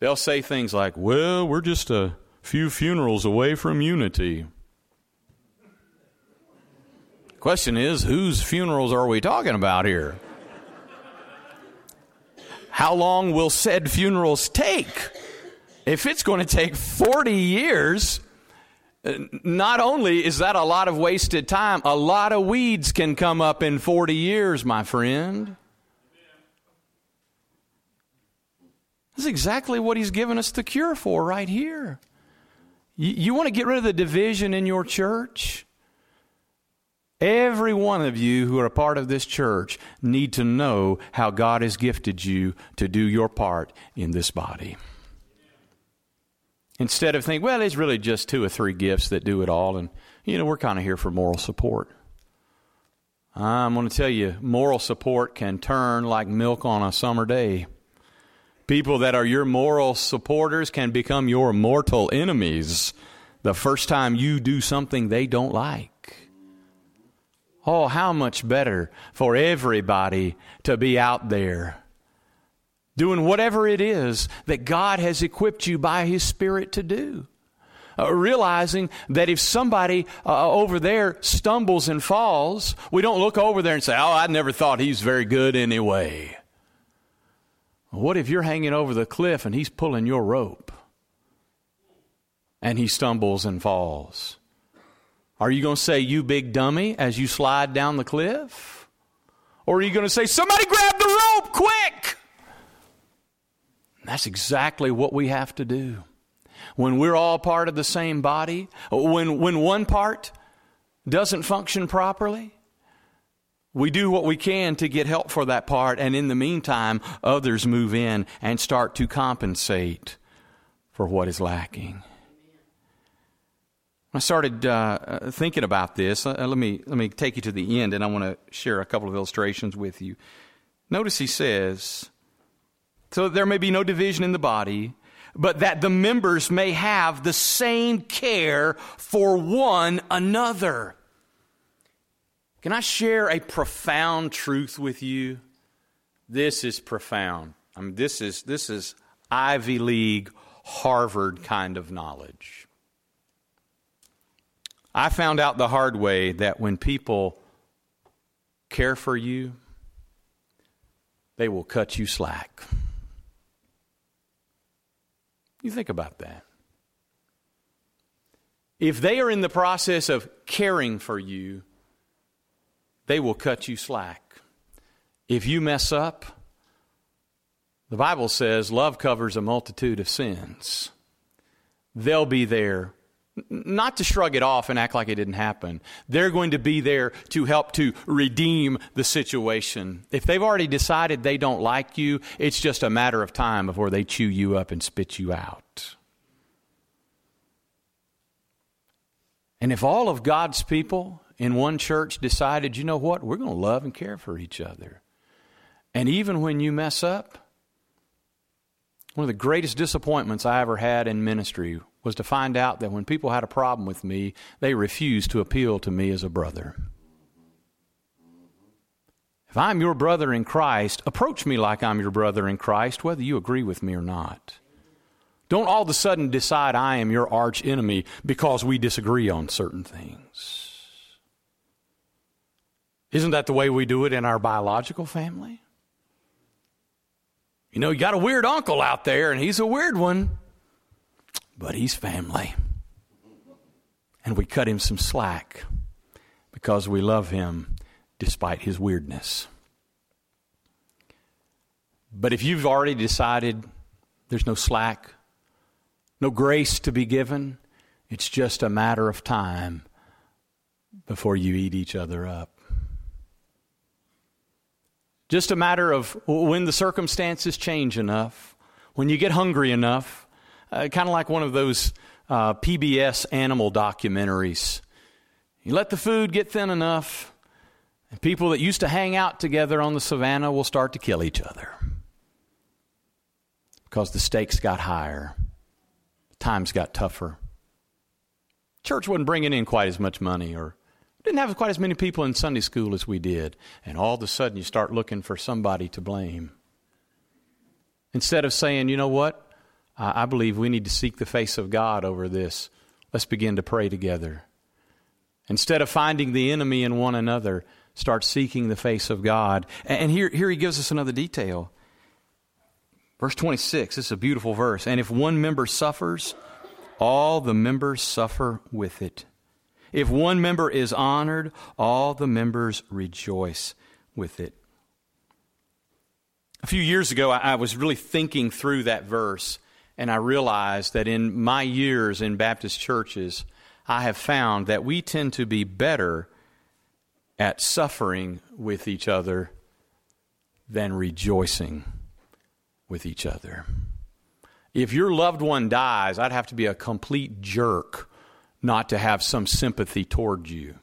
they'll say things like, well, we're just a few funerals away from unity. Question is, whose funerals are we talking about here? How long will said funerals take? If it's going to take 40 years, not only is that a lot of wasted time, a lot of weeds can come up in 40 years, my friend. That's exactly what he's given us the cure for right here. You, you want to get rid of the division in your church? Every one of you who are a part of this church need to know how God has gifted you to do your part in this body. Instead of thinking, well, it's really just two or three gifts that do it all, and, you know, we're kind of here for moral support. I'm going to tell you, moral support can turn like milk on a summer day. People that are your moral supporters can become your mortal enemies the first time you do something they don't like. Oh, how much better for everybody to be out there doing whatever it is that God has equipped you by His Spirit to do. Uh, realizing that if somebody uh, over there stumbles and falls, we don't look over there and say, Oh, I never thought he's very good anyway. What if you're hanging over the cliff and he's pulling your rope and he stumbles and falls? Are you going to say, You big dummy, as you slide down the cliff? Or are you going to say, Somebody grab the rope quick? That's exactly what we have to do. When we're all part of the same body, when, when one part doesn't function properly, we do what we can to get help for that part, and in the meantime, others move in and start to compensate for what is lacking. I started uh, thinking about this. Uh, let me let me take you to the end, and I want to share a couple of illustrations with you. Notice he says, so there may be no division in the body, but that the members may have the same care for one another. Can I share a profound truth with you? This is profound. I mean, this is, this is Ivy League, Harvard kind of knowledge. I found out the hard way that when people care for you, they will cut you slack. You think about that. If they are in the process of caring for you, they will cut you slack. If you mess up, the Bible says love covers a multitude of sins. They'll be there not to shrug it off and act like it didn't happen. They're going to be there to help to redeem the situation. If they've already decided they don't like you, it's just a matter of time before they chew you up and spit you out. And if all of God's people in one church decided, you know what, we're going to love and care for each other. And even when you mess up, One of the greatest disappointments I ever had in ministry was to find out that when people had a problem with me, they refused to appeal to me as a brother. If I'm your brother in Christ, approach me like I'm your brother in Christ, whether you agree with me or not. Don't all of a sudden decide I am your arch enemy because we disagree on certain things. Isn't that the way we do it in our biological family? You know, you got a weird uncle out there, and he's a weird one, but he's family. And we cut him some slack because we love him despite his weirdness. But if you've already decided there's no slack, no grace to be given, it's just a matter of time before you eat each other up. Just a matter of when the circumstances change enough, when you get hungry enough, uh, kind of like one of those uh, PBS animal documentaries. You let the food get thin enough, and people that used to hang out together on the savannah will start to kill each other because the stakes got higher, times got tougher. Church wasn't bringing in quite as much money or didn't have quite as many people in Sunday school as we did. And all of a sudden, you start looking for somebody to blame. Instead of saying, you know what? I, believe we need to seek the face of God over this. Let's begin to pray together. Instead of finding the enemy in one another, start seeking the face of God. And here, here he gives us another detail. Verse 26, this is a beautiful verse. And if one member suffers, all the members suffer with it. If one member is honored, all the members rejoice with it. A few years ago, I, was really thinking through that verse, and I realized that in my years in Baptist churches, I have found that we tend to be better at suffering with each other than rejoicing with each other. If your loved one dies, I'd have to be a complete jerk not to have some sympathy toward you.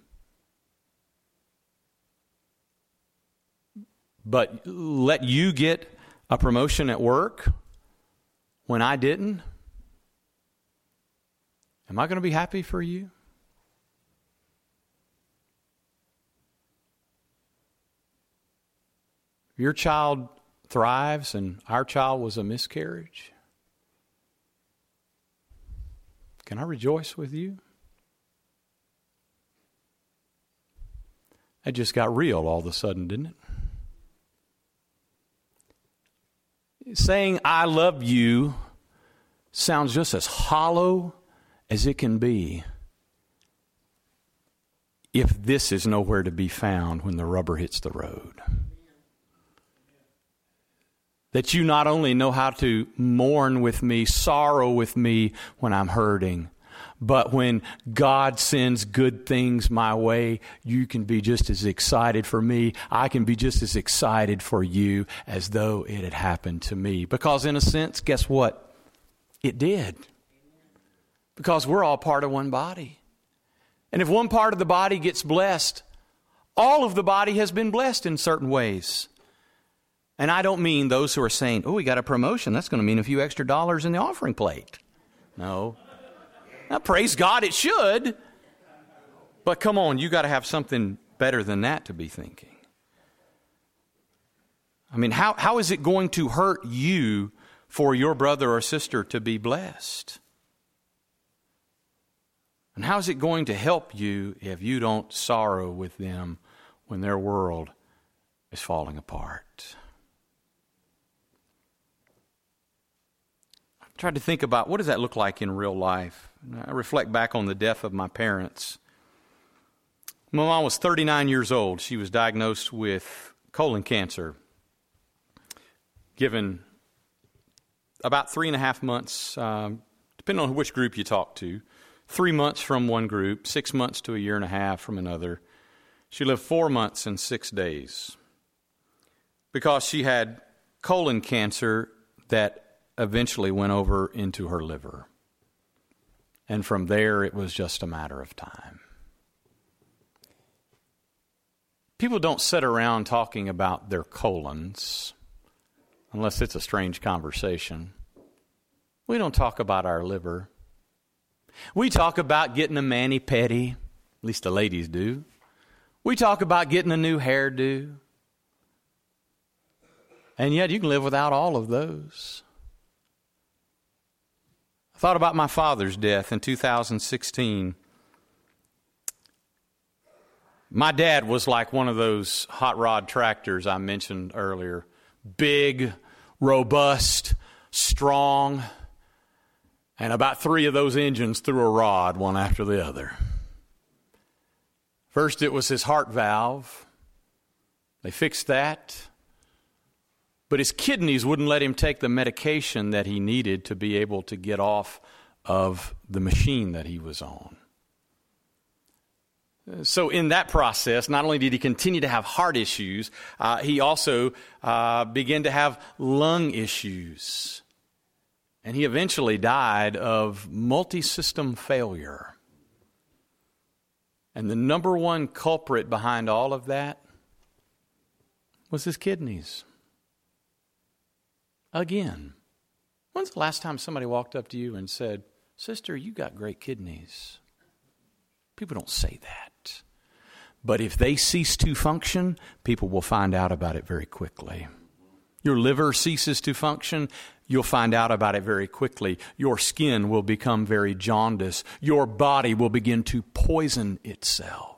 But let you get a promotion at work when I didn't? Am I going to be happy for you? Your child thrives and our child was a miscarriage. Can I rejoice with you? It just got real all of a sudden, didn't it? Saying I love you sounds just as hollow as it can be if this is nowhere to be found when the rubber hits the road. That you not only know how to mourn with me, sorrow with me when I'm hurting, but when God sends good things my way, you can be just as excited for me. I can be just as excited for you as though it had happened to me. Because, in a sense, guess what? It did. Because we're all part of one body. And if one part of the body gets blessed, all of the body has been blessed in certain ways. And I don't mean those who are saying, oh, we got a promotion. That's going to mean a few extra dollars in the offering plate. No. Now, praise God, it should. But come on, you got to have something better than that to be thinking. I mean, how, how is it going to hurt you for your brother or sister to be blessed? And how is it going to help you if you don't sorrow with them when their world is falling apart? Tried to think about what does that look like in real life? I reflect back on the death of my parents. My mom was 39 years old. She was diagnosed with colon cancer, given about three and a half months, um, depending on which group you talk to, three months from one group, six months to a year and a half from another. She lived four months and six days because she had colon cancer that eventually went over into her liver. And from there, it was just a matter of time. People don't sit around talking about their colons unless it's a strange conversation. We don't talk about our liver. We talk about getting a mani pedi, at least the ladies do. We talk about getting a new hairdo. And yet you can live without all of those. I thought about my father's death in 2016. My dad was like one of those hot rod tractors I mentioned earlier big, robust, strong, and about three of those engines threw a rod one after the other. First, it was his heart valve. They fixed that. But his kidneys wouldn't let him take the medication that he needed to be able to get off of the machine that he was on. So, in that process, not only did he continue to have heart issues, uh, he also uh, began to have lung issues. And he eventually died of multi system failure. And the number one culprit behind all of that was his kidneys. Again. When's the last time somebody walked up to you and said, Sister, you got great kidneys? People don't say that. But if they cease to function, people will find out about it very quickly. Your liver ceases to function, you'll find out about it very quickly. Your skin will become very jaundiced. Your body will begin to poison itself.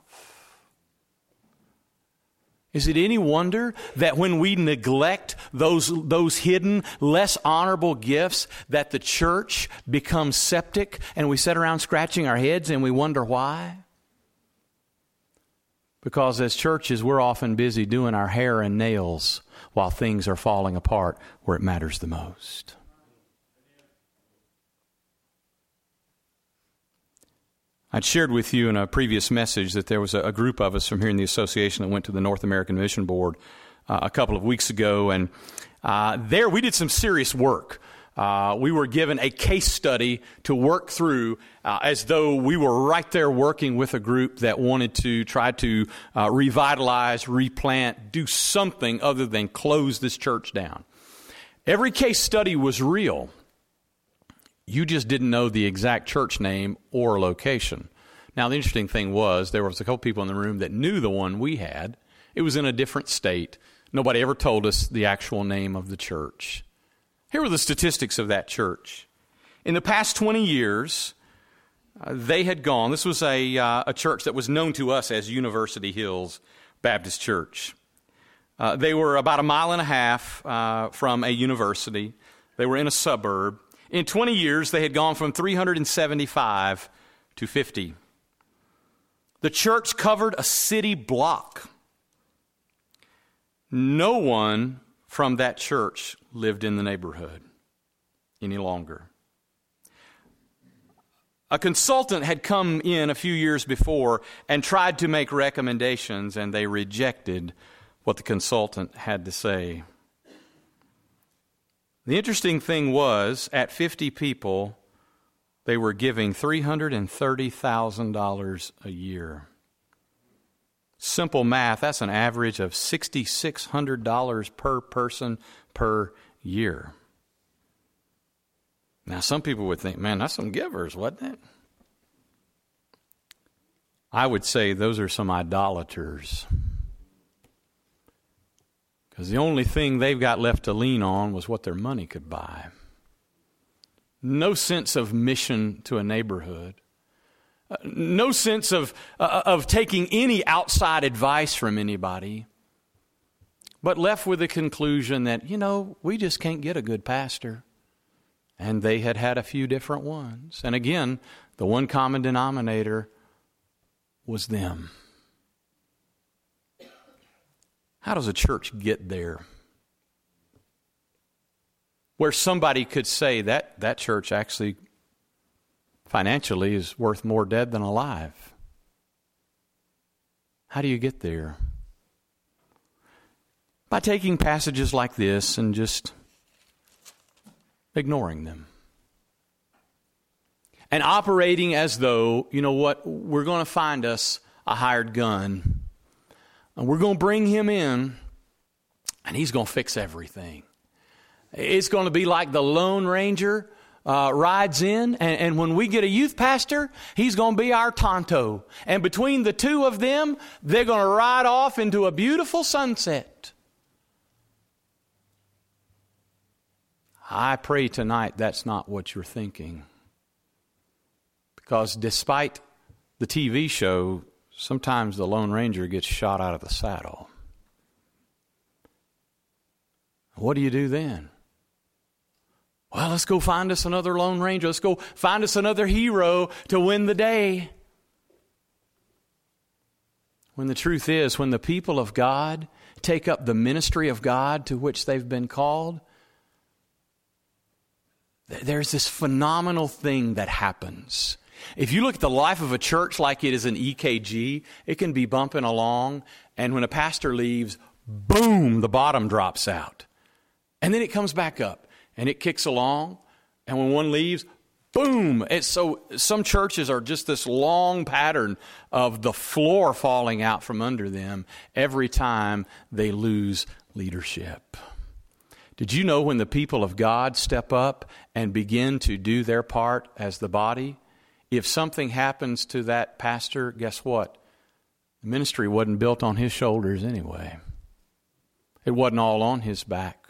Is it any wonder that when we neglect those, those hidden, less honorable gifts, that the church becomes septic and we sit around scratching our heads and we wonder why? Because as churches, we're often busy doing our hair and nails while things are falling apart where it matters the most. I'd shared with you in a previous message that there was a, group of us from here in the association that went to the North American Mission Board uh, a couple of weeks ago, and uh, there we did some serious work. Uh, we were given a case study to work through uh, as though we were right there working with a group that wanted to try to uh, revitalize, replant, do something other than close this church down. Every case study was real. You just didn't know the exact church name or location. Now, the interesting thing was there was a couple people in the room that knew the one we had. It was in a different state. Nobody ever told us the actual name of the church. Here were the statistics of that church. In the past 20 years, uh, they had gone, this was a, uh, a church that was known to us as University Hills Baptist Church. Uh, they were about a mile and a half uh, from a university, they were in a suburb. In 20 years, they had gone from 375 to 50. The church covered a city block. No one from that church lived in the neighborhood any longer. A consultant had come in a few years before and tried to make recommendations, and they rejected what the consultant had to say. The interesting thing was, at 50 people, they were giving $330,000 a year. Simple math, that's an average of $6,600 per person per year. Now, some people would think, man, that's some givers, wasn't it? I would say those are some idolaters. Because the only thing they've got left to lean on was what their money could buy. No sense of mission to a neighborhood. Uh, no sense of, uh, of taking any outside advice from anybody. But left with the conclusion that, you know, we just can't get a good pastor. And they had had a few different ones. And again, the one common denominator was them. How does a church get there? Where somebody could say that that church actually financially is worth more dead than alive. How do you get there? By taking passages like this and just ignoring them. And operating as though, you know what, we're going to find us a hired gun and we're going to bring him in, and he's going to fix everything. It's going to be like the Lone Ranger uh, rides in, and, and, when we get a youth pastor, he's going to be our Tonto. And between the two of them, they're going to ride off into a beautiful sunset. I pray tonight that's not what you're thinking. Because despite the TV show, sometimes the Lone Ranger gets shot out of the saddle. What do you do then? Well, let's go find us another Lone Ranger. Let's go find us another hero to win the day. When the truth is, when the people of God take up the ministry of God to which they've been called, there's this phenomenal thing that happens. If you look at the life of a church like it is an EKG, it can be bumping along, and when a pastor leaves, boom, the bottom drops out. And then it comes back up and it kicks along. And when one leaves, boom. It's so some churches are just this long pattern of the floor falling out from under them every time they lose leadership. Did you know when the people of God step up and begin to do their part as the body, if something happens to that pastor, guess what? The ministry wasn't built on his shoulders anyway. It wasn't all on his back.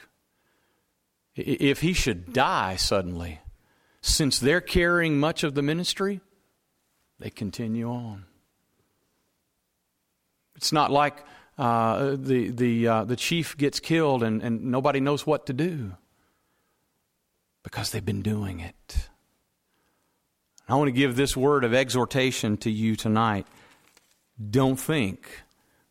If he should die suddenly, since they're carrying much of the ministry, they continue on. It's not like uh, the, the, uh, the chief gets killed and, and nobody knows what to do because they've been doing it. I want to give this word of exhortation to you tonight. Don't think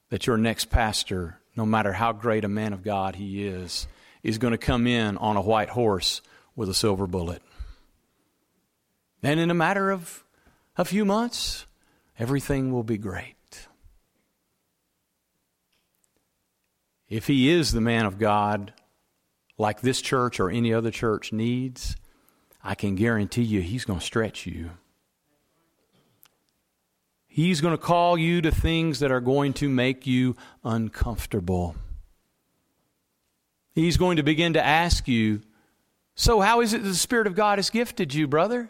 that your next pastor, no matter how great a man of God he is, is going to come in on a white horse with a silver bullet. And in a matter of a few months, everything will be great. If he is the man of God, like this church or any other church needs, I can guarantee you he's going to stretch you. He's going to call you to things that are going to make you uncomfortable. He's going to begin to ask you, So, how is it that the Spirit of God has gifted you, brother?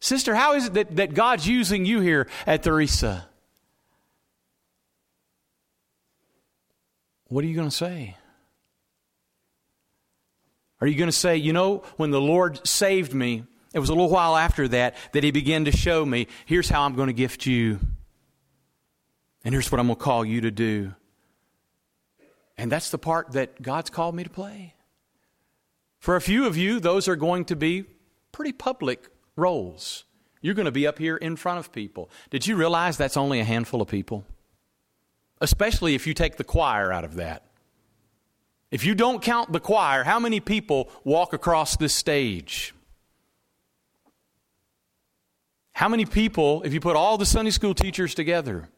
Sister, how is it that, that God's using you here at Theresa? What are you going to say? Are you going to say, you know, when the Lord saved me, it was a little while after that that He began to show me, here's how I'm going to gift you. And here's what I'm going to call you to do. And that's the part that God's called me to play. For a few of you, those are going to be pretty public roles. You're going to be up here in front of people. Did you realize that's only a handful of people? Especially if you take the choir out of that. If you don't count the choir, how many people walk across this stage? How many people, if you put all the Sunday school teachers together,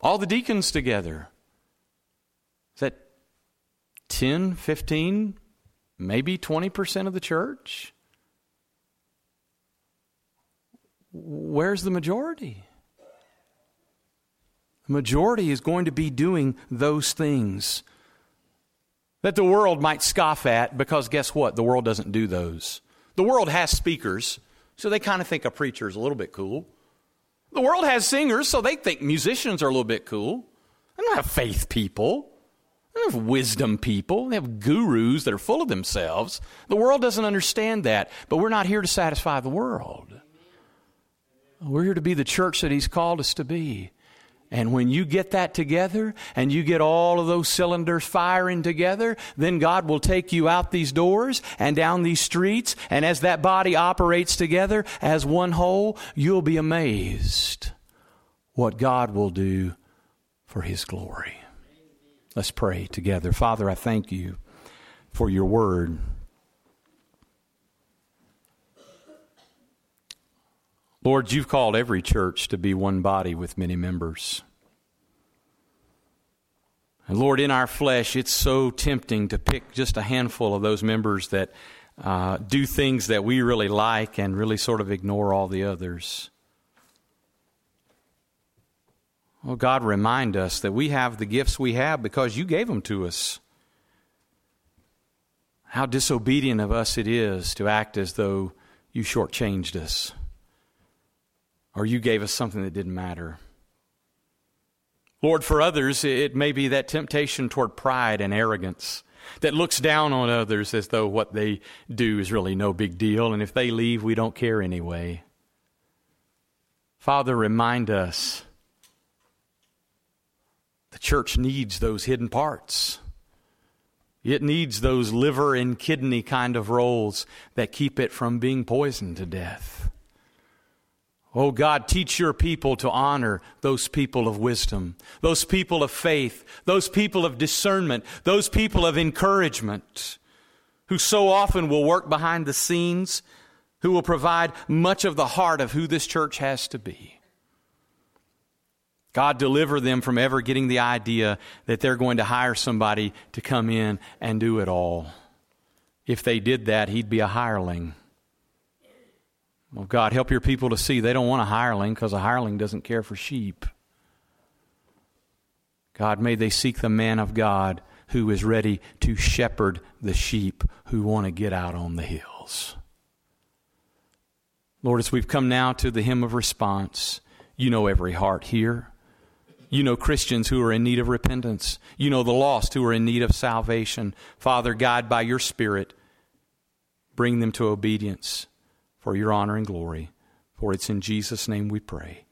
all the deacons together. Is that 10, 15, maybe 20% of the church? Where's the majority? The majority is going to be doing those things that the world might scoff at because guess what? The world doesn't do those. The world has speakers, so they kind of think a preacher is a little bit cool. The world has singers, so they think musicians are a little bit cool. They don't have faith people. They don't have wisdom people. They have gurus that are full of themselves. The world doesn't understand that, but we're not here to satisfy the world. We're here to be the church that He's called us to be. And when you get that together and you get all of those cylinders firing together, then God will take you out these doors and down these streets. And as that body operates together as one whole, you'll be amazed what God will do for His glory. Let's pray together. Father, I thank you for your word. Lord, you've called every church to be one body with many members. And Lord, in our flesh, it's so tempting to pick just a handful of those members that uh, do things that we really like and really sort of ignore all the others. Well, God, remind us that we have the gifts we have because you gave them to us. how disobedient of us it is to act as though you shortchanged us or you gave us something that didn't matter. Lord, for others, it may be that temptation toward pride and arrogance that looks down on others as though what they do is really no big deal, and if they leave, we don't care anyway. Father, remind us the church needs those hidden parts. It needs those liver and kidney kind of roles that keep it from being poisoned to death. Oh God, teach your people to honor those people of wisdom, those people of faith, those people of discernment, those people of encouragement, who so often will work behind the scenes, who will provide much of the heart of who this church has to be. God, deliver them from ever getting the idea that they're going to hire somebody to come in and do it all. If they did that, he'd be a hireling. Well, God, help your people to see they don't want a hireling because a hireling doesn't care for sheep. God, may they seek the man of God who is ready to shepherd the sheep who want to get out on the hills. Lord, as we've come now to the hymn of response, you know every heart here. You know Christians who are in need of repentance. You know the lost who are in need of salvation. Father, God, by your Spirit, bring them to obedience for your honor and glory. For it's in Jesus' name we pray.